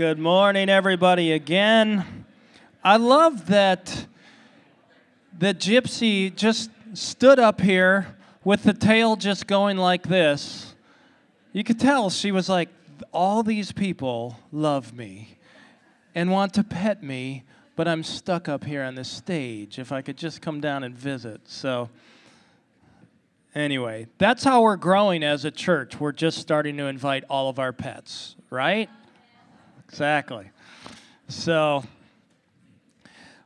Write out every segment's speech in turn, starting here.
Good morning, everybody, again. I love that the Gypsy just stood up here with the tail just going like this. You could tell she was like, all these people love me and want to pet me, but I'm stuck up here on the stage. If I could just come down and visit. So, anyway, that's how we're growing as a church. We're just starting to invite all of our pets, right? Exactly. So,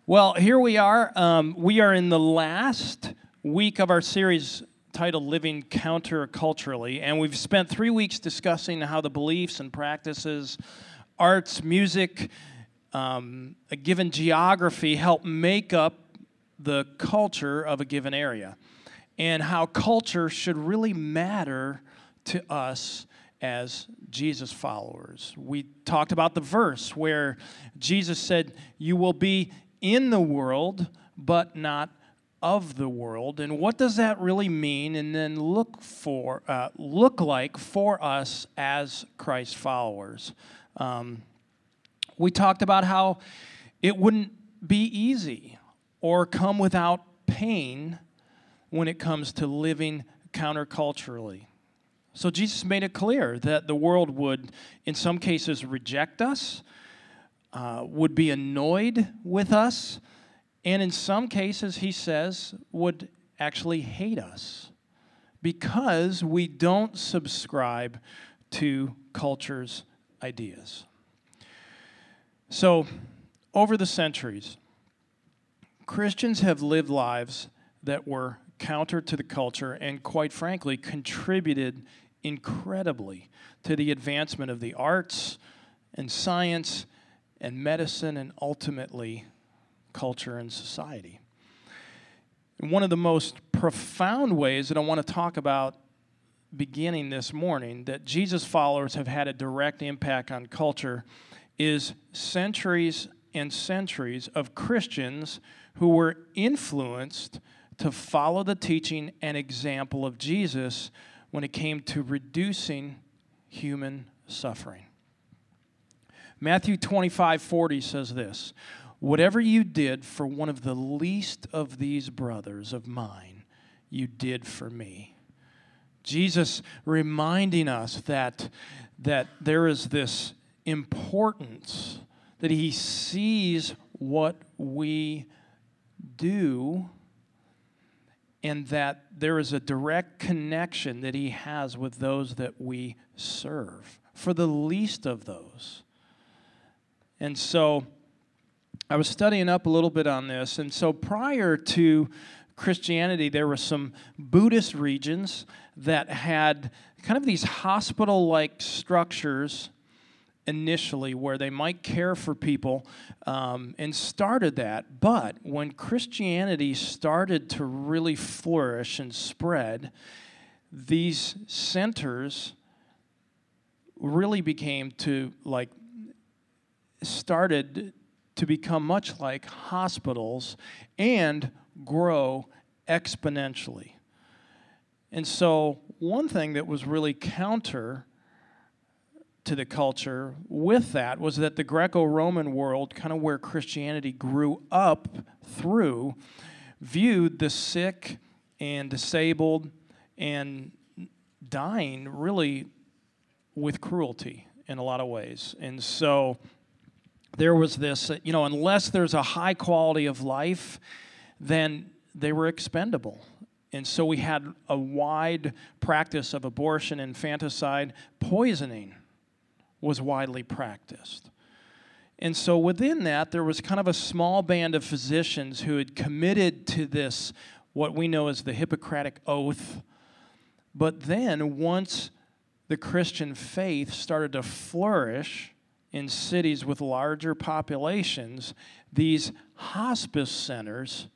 well, here we are. Um, we are in the last week of our series titled Living Counterculturally, and we've spent three weeks discussing how the beliefs and practices, arts, music, um, a given geography help make up the culture of a given area, and how culture should really matter to us as Jesus followers. We talked about the verse where Jesus said, You will be in the world, but not of the world. And what does that really mean? And then look for uh, look like for us as Christ followers. Um, we talked about how it wouldn't be easy or come without pain when it comes to living counterculturally. So Jesus made it clear that the world would, in some cases, reject us, uh, would be annoyed with us, and in some cases, he says, would actually hate us because we don't subscribe to culture's ideas. So, over the centuries, Christians have lived lives that were counter to the culture and, quite frankly, contributed incredibly to the advancement of the arts and science and medicine and ultimately culture and society. And one of the most profound ways that I want to talk about beginning this morning that Jesus followers have had a direct impact on culture is centuries and centuries of Christians who were influenced to follow the teaching and example of Jesus when it came to reducing human suffering. Matthew 25 40 says this Whatever you did for one of the least of these brothers of mine, you did for me. Jesus reminding us that, that there is this importance, that he sees what we do and that there is a direct connection that he has with those that we serve, for the least of those. And so I was studying up a little bit on this, and so prior to Christianity, there were some Buddhist regions that had kind of these hospital like structures initially where they might care for people um, and started that. But when Christianity started to really flourish and spread, these centers really became to like started to become much like hospitals and grow exponentially. And so, one thing that was really counter to the culture with that was that the Greco Roman world, kind of where Christianity grew up through, viewed the sick and disabled and dying really with cruelty in a lot of ways. And so there was this, you know, unless there's a high quality of life, then they were expendable. And so we had a wide practice of abortion, infanticide, poisoning was widely practiced. And so within that, there was kind of a small band of physicians who had committed to this, what we know as the Hippocratic Oath. But then, once the Christian faith started to flourish in cities with larger populations, these hospice centers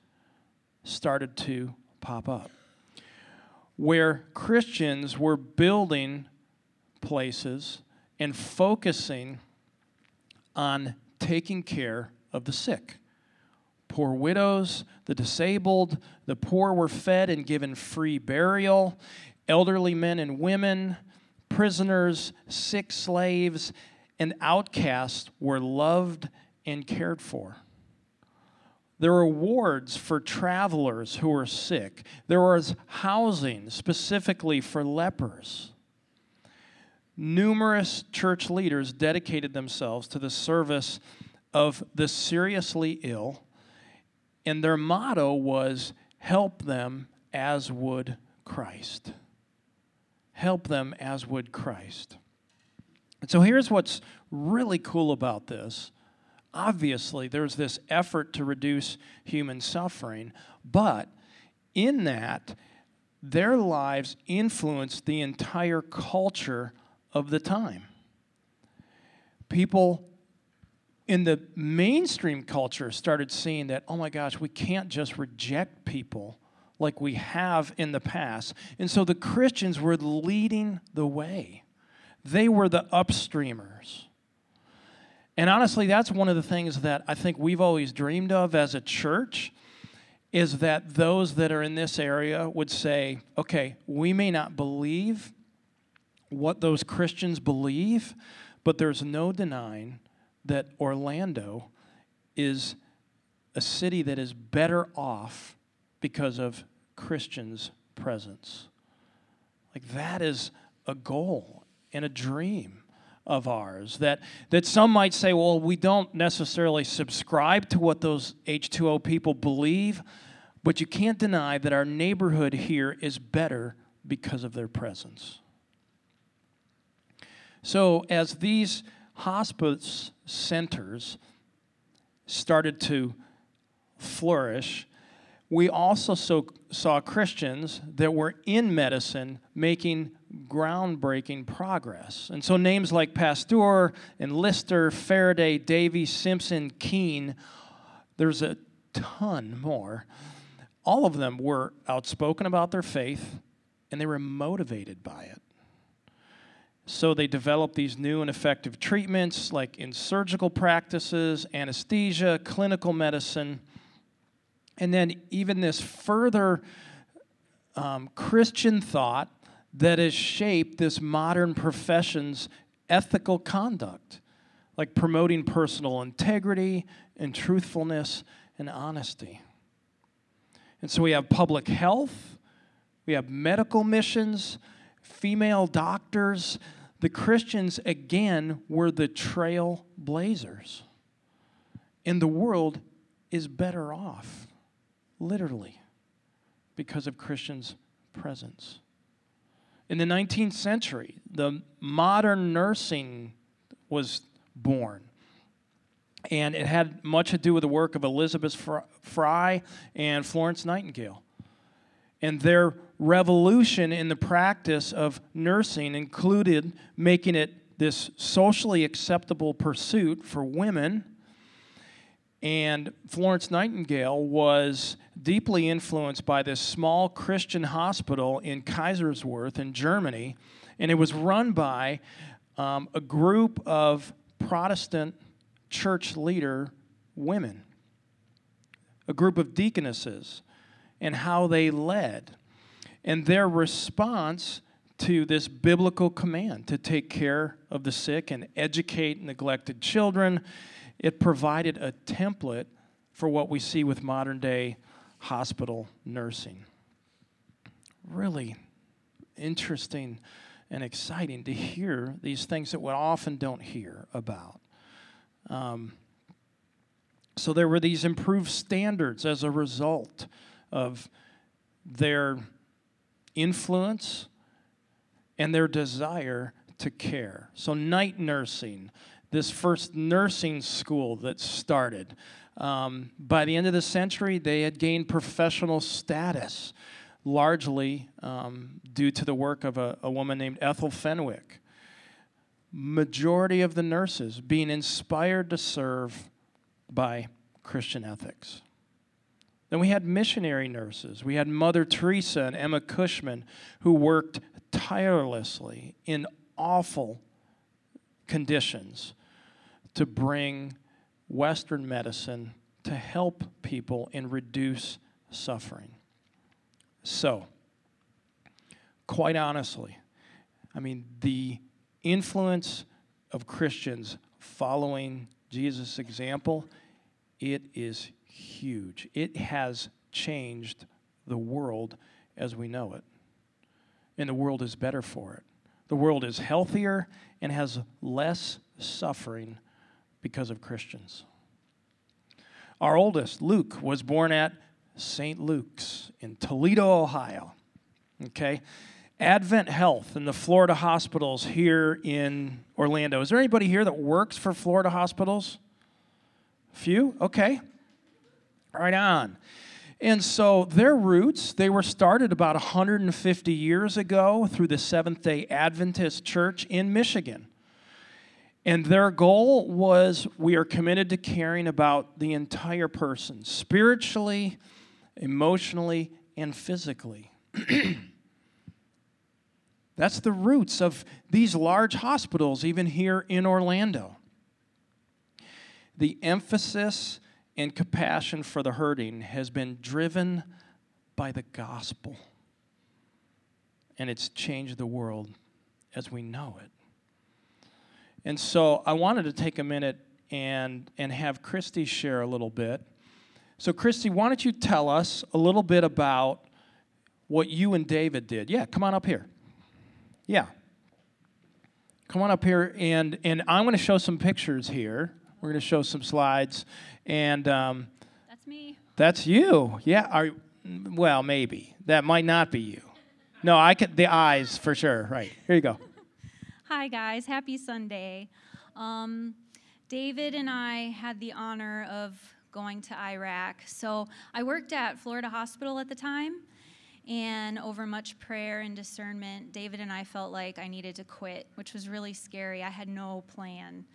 started to pop up where Christians were building places and focusing on taking care of the sick. Poor widows, the disabled, the poor were fed and given free burial. Elderly men and women, prisoners, sick slaves, and outcasts were loved and cared for. There were wards for travelers who were sick. There was housing specifically for lepers. Numerous church leaders dedicated themselves to the service of the seriously ill, and their motto was help them as would Christ. Help them as would Christ. And so here's what's really cool about this. Obviously, there's this effort to reduce human suffering, but in that, their lives influenced the entire culture of the time. People in the mainstream culture started seeing that, oh my gosh, we can't just reject people like we have in the past. And so the Christians were leading the way. They were the upstreamers. And honestly, that's one of the things that I think we've always dreamed of as a church is that those that are in this area would say, okay, we may not believe what those Christians believe, but there's no denying that Orlando is a city that is better off because of Christians' presence. Like that is a goal and a dream of ours that, that some might say, well, we don't necessarily subscribe to what those H2O people believe, but you can't deny that our neighborhood here is better because of their presence. So, as these hospice centers started to flourish, we also so, saw Christians that were in medicine making groundbreaking progress. And so names like Pasteur and Lister, Faraday, Davy, Simpson, Keene, there's a ton more. All of them were outspoken about their faith and they were motivated by it. So they developed these new and effective treatments like in surgical practices, anesthesia, clinical medicine, and then even this further um, Christian thought that has shaped this modern profession's ethical conduct, like promoting personal integrity and truthfulness and honesty. And so we have public health, we have medical missions, female doctors. The Christians, again, were the trailblazers. And the world is better off, literally, because of Christians' presence. In the 19th century, the modern nursing was born. And it had much to do with the work of Elizabeth Fry and Florence Nightingale. And their revolution in the practice of nursing included making it this socially acceptable pursuit for women and Florence Nightingale was deeply influenced by this small Christian hospital in Kaiserswerth in Germany. And it was run by um, a group of Protestant church leader women, a group of deaconesses, and how they led. And their response to this biblical command to take care of the sick and educate neglected children it provided a template for what we see with modern day hospital nursing. Really interesting and exciting to hear these things that we often don't hear about. Um, so there were these improved standards as a result of their influence and their desire to care. So, night nursing, this first nursing school that started. Um, by the end of the century, they had gained professional status, largely um, due to the work of a, a woman named Ethel Fenwick. Majority of the nurses being inspired to serve by Christian ethics. Then we had missionary nurses. We had Mother Teresa and Emma Cushman who worked tirelessly in awful conditions to bring Western medicine to help people and reduce suffering. So, quite honestly, I mean, the influence of Christians following Jesus' example, it is huge. It has changed the world as we know it. And the world is better for it. The world is healthier and has less suffering because of Christians. Our oldest, Luke, was born at St. Luke's in Toledo, Ohio. Okay? Advent Health and the Florida hospitals here in Orlando. Is there anybody here that works for Florida hospitals? Few? Okay. Right on. And so their roots, they were started about 150 years ago through the Seventh day Adventist Church in Michigan. And their goal was we are committed to caring about the entire person, spiritually, emotionally, and physically. That's the roots of these large hospitals, even here in Orlando. The emphasis and compassion for the hurting has been driven by the gospel. And it's changed the world as we know it. And so I wanted to take a minute and, and have Christy share a little bit. So, Christy, why don't you tell us a little bit about what you and David did? Yeah, come on up here. Yeah. Come on up here, and, and I'm going to show some pictures here. We're going to show some slides. And um, that's me. That's you. Yeah. Are, well, maybe. That might not be you. No, I could, the eyes for sure. Right. Here you go. Hi, guys. Happy Sunday. Um, David and I had the honor of going to Iraq. So I worked at Florida Hospital at the time. And over much prayer and discernment, David and I felt like I needed to quit, which was really scary. I had no plan.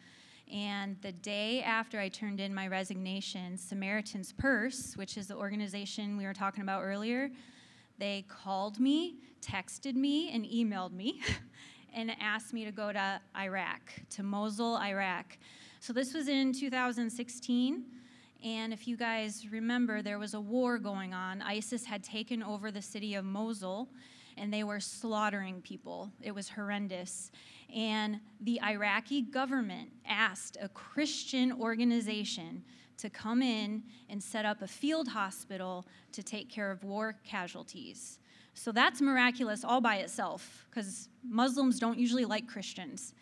And the day after I turned in my resignation, Samaritan's Purse, which is the organization we were talking about earlier, they called me, texted me, and emailed me and asked me to go to Iraq, to Mosul, Iraq. So this was in 2016. And if you guys remember, there was a war going on. ISIS had taken over the city of Mosul and they were slaughtering people. It was horrendous. And the Iraqi government asked a Christian organization to come in and set up a field hospital to take care of war casualties. So that's miraculous all by itself because Muslims don't usually like Christians.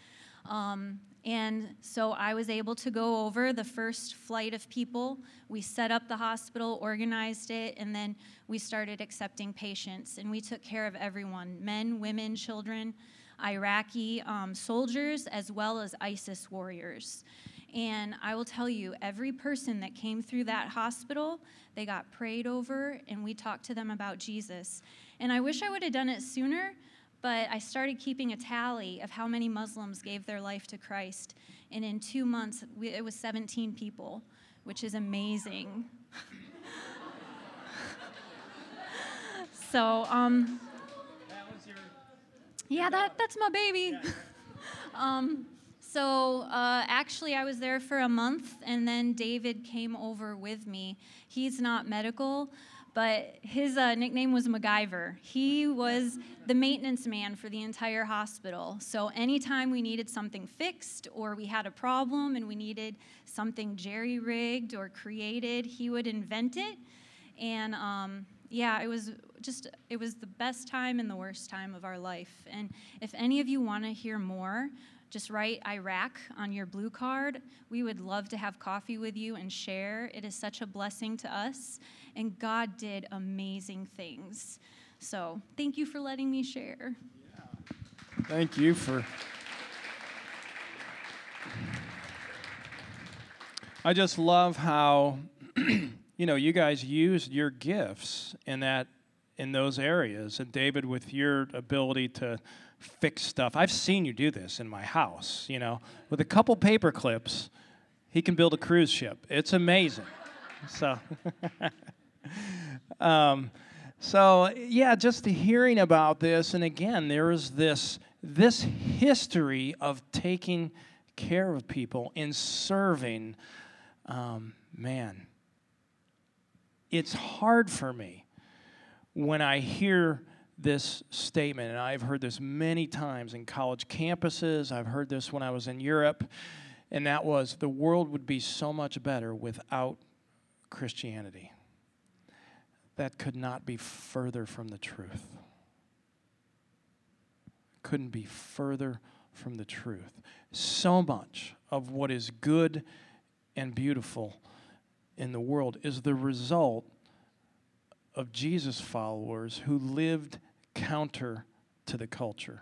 Um, and so I was able to go over the first flight of people. We set up the hospital, organized it, and then we started accepting patients. And we took care of everyone men, women, children, Iraqi um, soldiers, as well as ISIS warriors. And I will tell you, every person that came through that hospital, they got prayed over, and we talked to them about Jesus. And I wish I would have done it sooner but I started keeping a tally of how many Muslims gave their life to Christ. And in two months, we, it was 17 people, which is amazing. so, um, yeah, that, that's my baby. um, so uh, actually, I was there for a month, and then David came over with me. He's not medical, but his uh, nickname was MacGyver. He was the maintenance man for the entire hospital. So anytime we needed something fixed or we had a problem and we needed something jerry rigged or created, he would invent it. And um, yeah, it was just, it was the best time and the worst time of our life. And if any of you want to hear more, just write Iraq on your blue card. We would love to have coffee with you and share. It is such a blessing to us and God did amazing things. So thank you for letting me share. Thank you for. I just love how you know you guys used your gifts in that in those areas and David with your ability to fix stuff. I've seen you do this in my house, you know. With a couple paper clips, he can build a cruise ship. It's amazing. so um, so yeah, just hearing about this, and again, there is this this history of taking care of people and serving. Um, man, it's hard for me when I hear this statement, and I've heard this many times in college campuses, I've heard this when I was in Europe, and that was the world would be so much better without Christianity. That could not be further from the truth. Couldn't be further from the truth. So much of what is good and beautiful in the world is the result of Jesus followers who lived counter to the culture.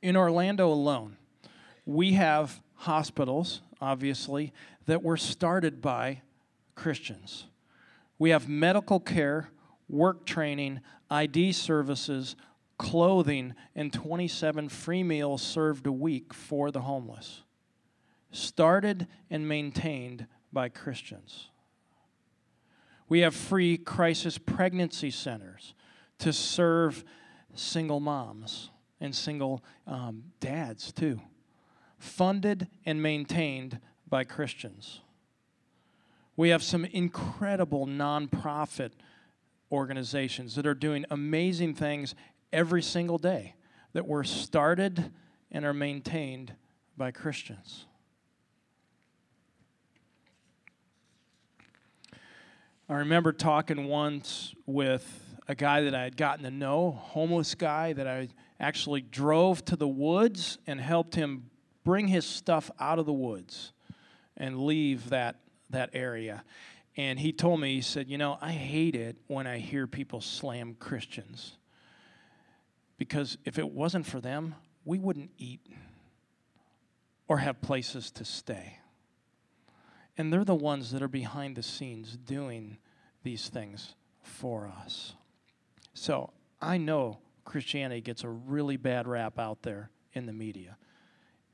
In Orlando alone, we have hospitals, obviously, that were started by Christians. We have medical care, work training, ID services, clothing, and 27 free meals served a week for the homeless. Started and maintained by Christians. We have free crisis pregnancy centers to serve single moms and single um, dads, too. Funded and maintained by Christians. We have some incredible nonprofit organizations that are doing amazing things every single day that were started and are maintained by Christians. I remember talking once with a guy that I had gotten to know, homeless guy that I actually drove to the woods and helped him bring his stuff out of the woods and leave that that area. And he told me, he said, You know, I hate it when I hear people slam Christians. Because if it wasn't for them, we wouldn't eat or have places to stay. And they're the ones that are behind the scenes doing these things for us. So I know Christianity gets a really bad rap out there in the media.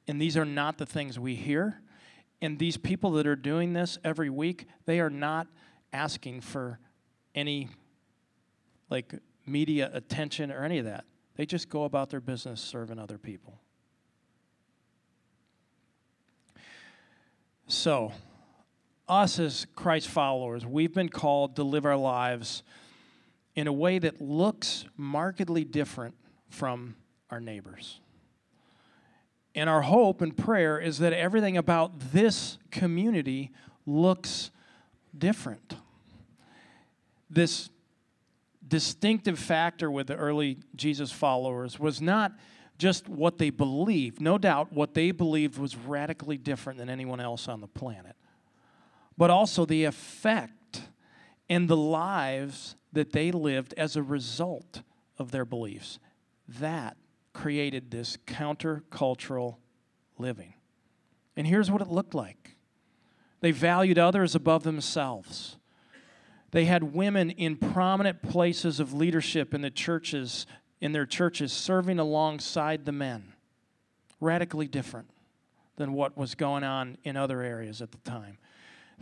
And these are not the things we hear. And these people that are doing this every week, they are not asking for any like media attention or any of that. They just go about their business serving other people. So, us as Christ followers, we've been called to live our lives in a way that looks markedly different from our neighbors. And our hope and prayer is that everything about this community looks different. This distinctive factor with the early Jesus followers was not just what they believed. No doubt what they believed was radically different than anyone else on the planet, but also the effect and the lives that they lived as a result of their beliefs. That created this countercultural living. And here's what it looked like they valued others above themselves. They had women in prominent places of leadership in the churches, in their churches, serving alongside the men. Radically different than what was going on in other areas at the time.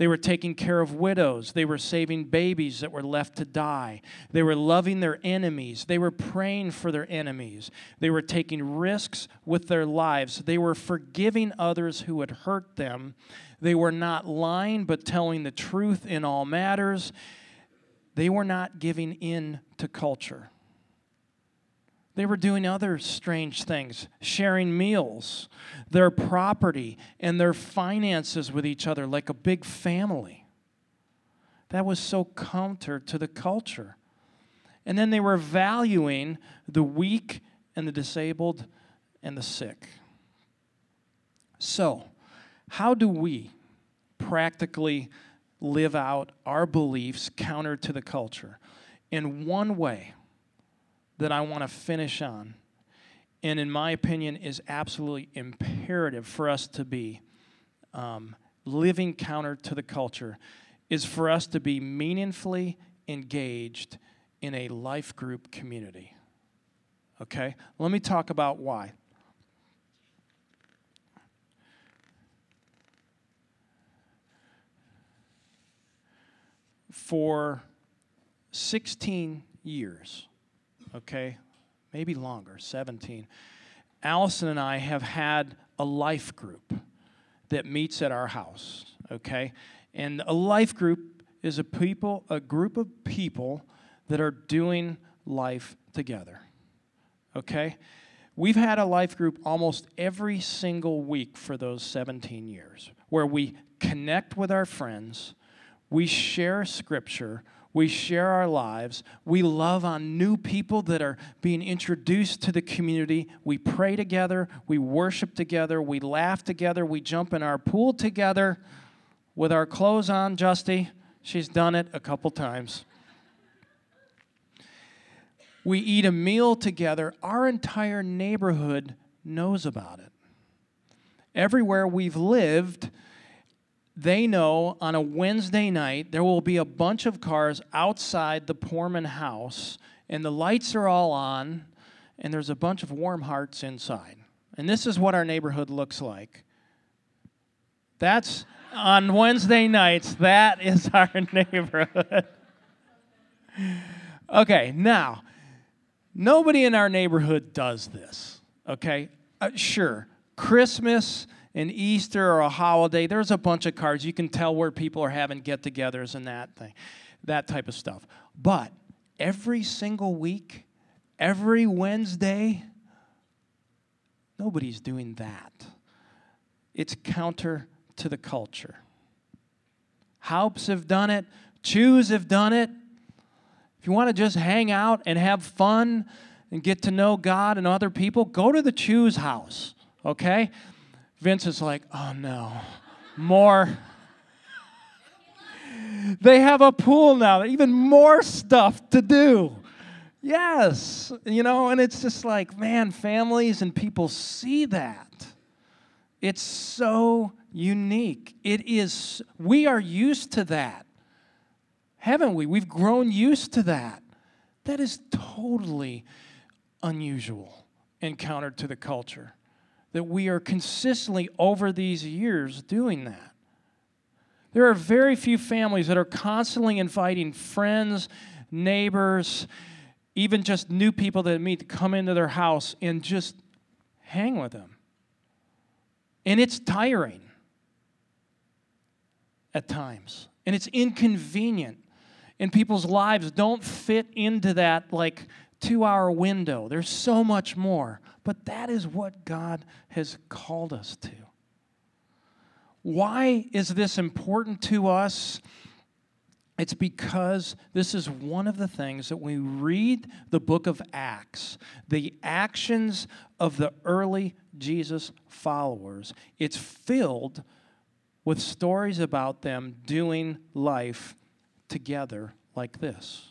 They were taking care of widows. They were saving babies that were left to die. They were loving their enemies. They were praying for their enemies. They were taking risks with their lives. They were forgiving others who had hurt them. They were not lying, but telling the truth in all matters. They were not giving in to culture. They were doing other strange things, sharing meals, their property, and their finances with each other like a big family. That was so counter to the culture. And then they were valuing the weak and the disabled and the sick. So, how do we practically live out our beliefs counter to the culture? In one way, that I want to finish on, and in my opinion, is absolutely imperative for us to be um, living counter to the culture, is for us to be meaningfully engaged in a life group community. Okay? Let me talk about why. For 16 years, okay? Maybe longer, 17. Allison and I have had a life group that meets at our house, okay? And a life group is a people, a group of people that are doing life together. Okay? We've had a life group almost every single week for those 17 years where we connect with our friends, we share scripture, we share our lives, we love on new people that are being introduced to the community, we pray together, we worship together, we laugh together, we jump in our pool together with our clothes on, Justy. She's done it a couple times. We eat a meal together. Our entire neighborhood knows about it. Everywhere we've lived, they know on a Wednesday night there will be a bunch of cars outside the Poorman house, and the lights are all on, and there's a bunch of warm hearts inside. And this is what our neighborhood looks like. That's on Wednesday nights, that is our neighborhood. okay, now, nobody in our neighborhood does this, okay? Uh, sure, Christmas and Easter or a holiday, there's a bunch of cards. You can tell where people are having get togethers and that thing, that type of stuff. But every single week, every Wednesday, nobody's doing that. It's counter to the culture. Haups have done it, Chews have done it. If you want to just hang out and have fun and get to know God and other people, go to the Chews house, okay? Vince is like, oh no, more. they have a pool now, even more stuff to do. Yes, you know, and it's just like, man, families and people see that. It's so unique. It is, we are used to that, haven't we? We've grown used to that. That is totally unusual and counter to the culture. That we are consistently over these years doing that. There are very few families that are constantly inviting friends, neighbors, even just new people that meet to come into their house and just hang with them. And it's tiring at times. And it's inconvenient. And people's lives don't fit into that like two hour window. There's so much more. But that is what God has called us to. Why is this important to us? It's because this is one of the things that we read the book of Acts, the actions of the early Jesus followers. It's filled with stories about them doing life together like this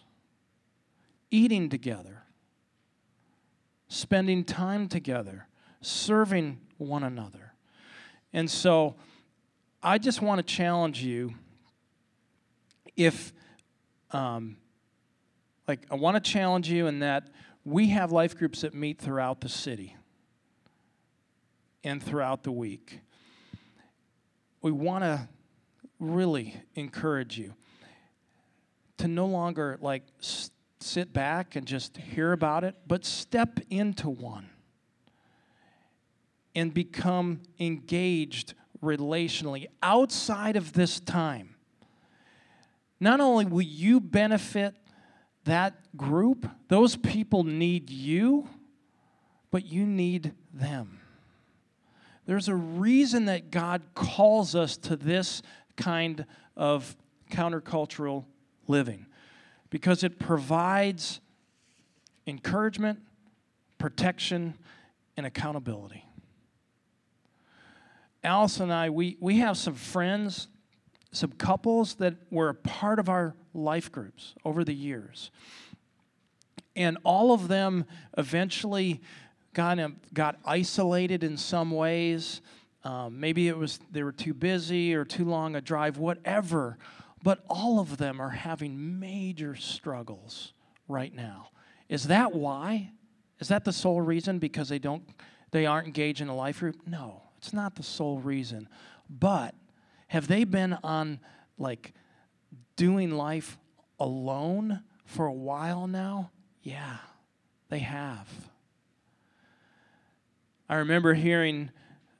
eating together, spending time together, serving one another. And so I just want to challenge you if, um, like, I want to challenge you in that we have life groups that meet throughout the city and throughout the week we want to really encourage you to no longer like s- sit back and just hear about it, but step into one and become engaged relationally outside of this time. Not only will you benefit that group, those people need you, but you need them. There's a reason that God calls us to this kind of countercultural living because it provides encouragement, protection, and accountability. Alice and I, we, we have some friends, some couples that were a part of our life groups over the years. And all of them eventually kind of got isolated in some ways. Um, maybe it was they were too busy or too long a drive, whatever. But all of them are having major struggles right now. Is that why? Is that the sole reason because they don't they aren't engaged in a life group? No, it's not the sole reason. But have they been on like doing life alone for a while now? Yeah, they have. I remember hearing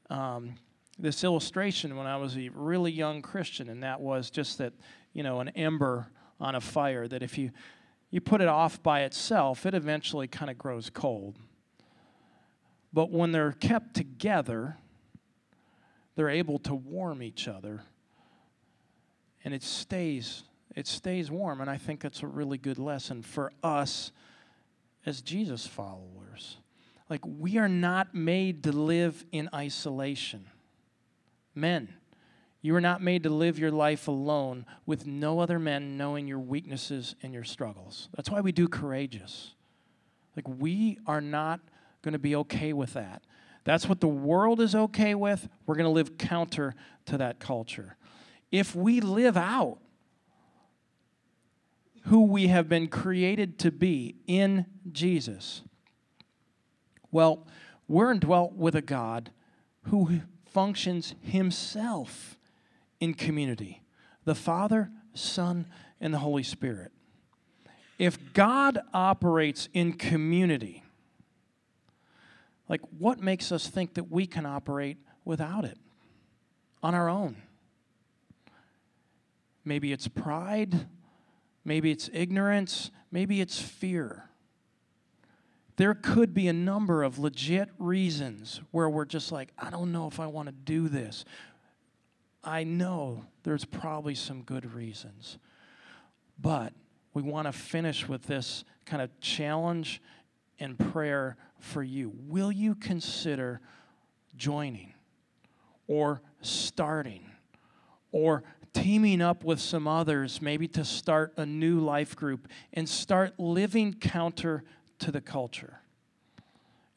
um, this illustration when I was a really young Christian, and that was just that, you know, an ember on a fire, that if you You put it off by itself, it eventually kind of grows cold. But when they're kept together, they're able to warm each other. And it stays it stays warm and I think that's a really good lesson for us as Jesus followers. Like we are not made to live in isolation. Men, you are not made to live your life alone with no other men knowing your weaknesses and your struggles. That's why we do courageous. Like, we are not going to be okay with that. That's what the world is okay with. We're going to live counter to that culture. If we live out who we have been created to be in Jesus, well, we're indwelt with a God who functions himself in community the Father, Son, and the Holy Spirit. If God operates in community, like what makes us think that we can operate without it on our own? Maybe it's pride, maybe it's ignorance, maybe it's fear. There could be a number of legit reasons where we're just like, I don't know if I want to do this. I know there's probably some good reasons. But we want to finish with this kind of challenge and prayer for you. Will you consider joining or starting or teaming up with some others, maybe to start a new life group and start living counter to the culture?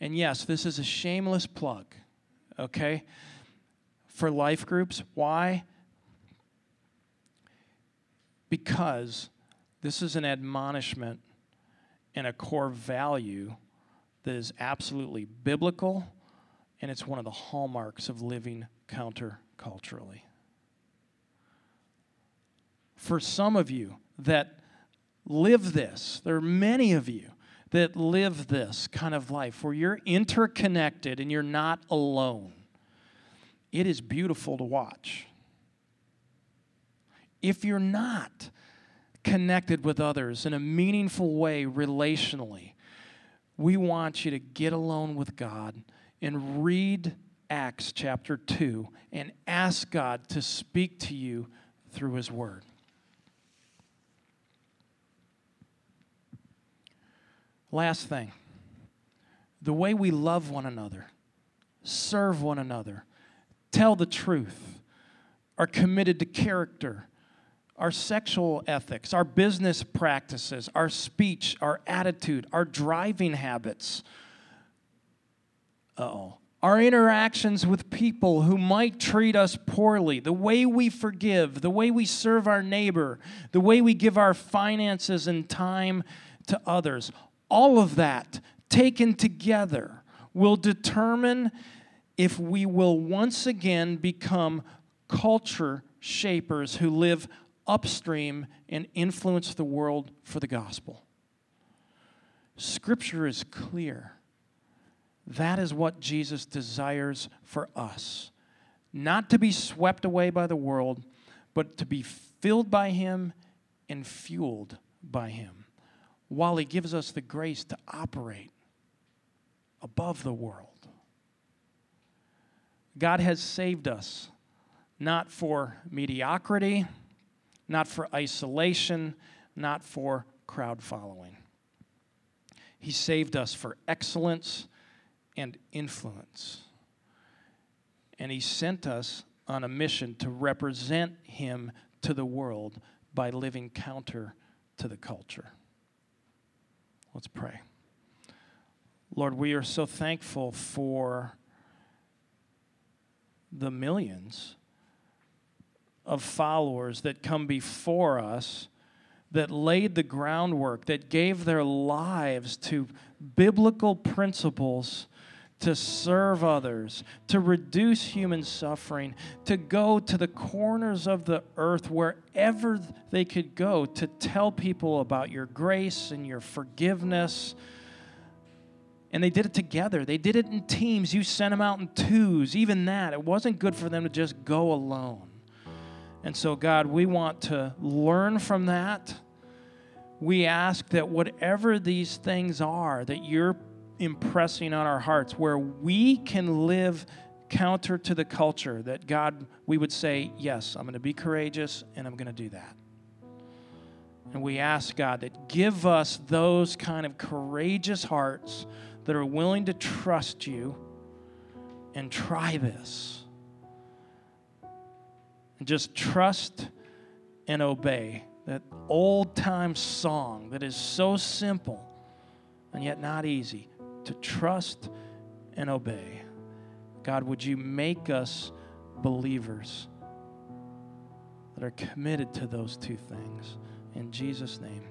And yes, this is a shameless plug, okay? for life groups. Why? Because this is an admonishment and a core value that is absolutely biblical, and it's one of the hallmarks of living counterculturally. For some of you that live this, there are many of you that live this kind of life where you're interconnected and you're not alone it is beautiful to watch. If you're not connected with others in a meaningful way relationally, we want you to get alone with God and read Acts chapter 2 and ask God to speak to you through His Word. Last thing the way we love one another, serve one another, tell the truth, are committed to character, our sexual ethics, our business practices, our speech, our attitude, our driving habits. oh. Our interactions with people who might treat us poorly, the way we forgive, the way we serve our neighbor, the way we give our finances and time to others. All of that taken together will determine if we will once again become culture shapers who live upstream and influence the world for the gospel. Scripture is clear. That is what Jesus desires for us. Not to be swept away by the world, but to be filled by Him and fueled by Him, while He gives us the grace to operate above the world. God has saved us not for mediocrity, not for isolation, not for crowd following. He saved us for excellence and influence. And He sent us on a mission to represent Him to the world by living counter to the culture. Let's pray. Lord, we are so thankful for the millions of followers that come before us that laid the groundwork, that gave their lives to biblical principles to serve others, to reduce human suffering, to go to the corners of the earth wherever they could go to tell people about your grace and your forgiveness and they did it together. They did it in teams. You sent them out in twos. Even that, it wasn't good for them to just go alone. And so, God, we want to learn from that. we ask that whatever these things are that you're impressing on our hearts, where we can live counter to the culture, that God, we would say, Yes, I'm going to be courageous and I'm going to do that. And we ask God that give us those kind of courageous hearts that are willing to trust you and try this. And just trust and obey. That old time song that is so simple and yet not easy to trust and obey. God, would you make us believers that are committed to those two things? In Jesus' name.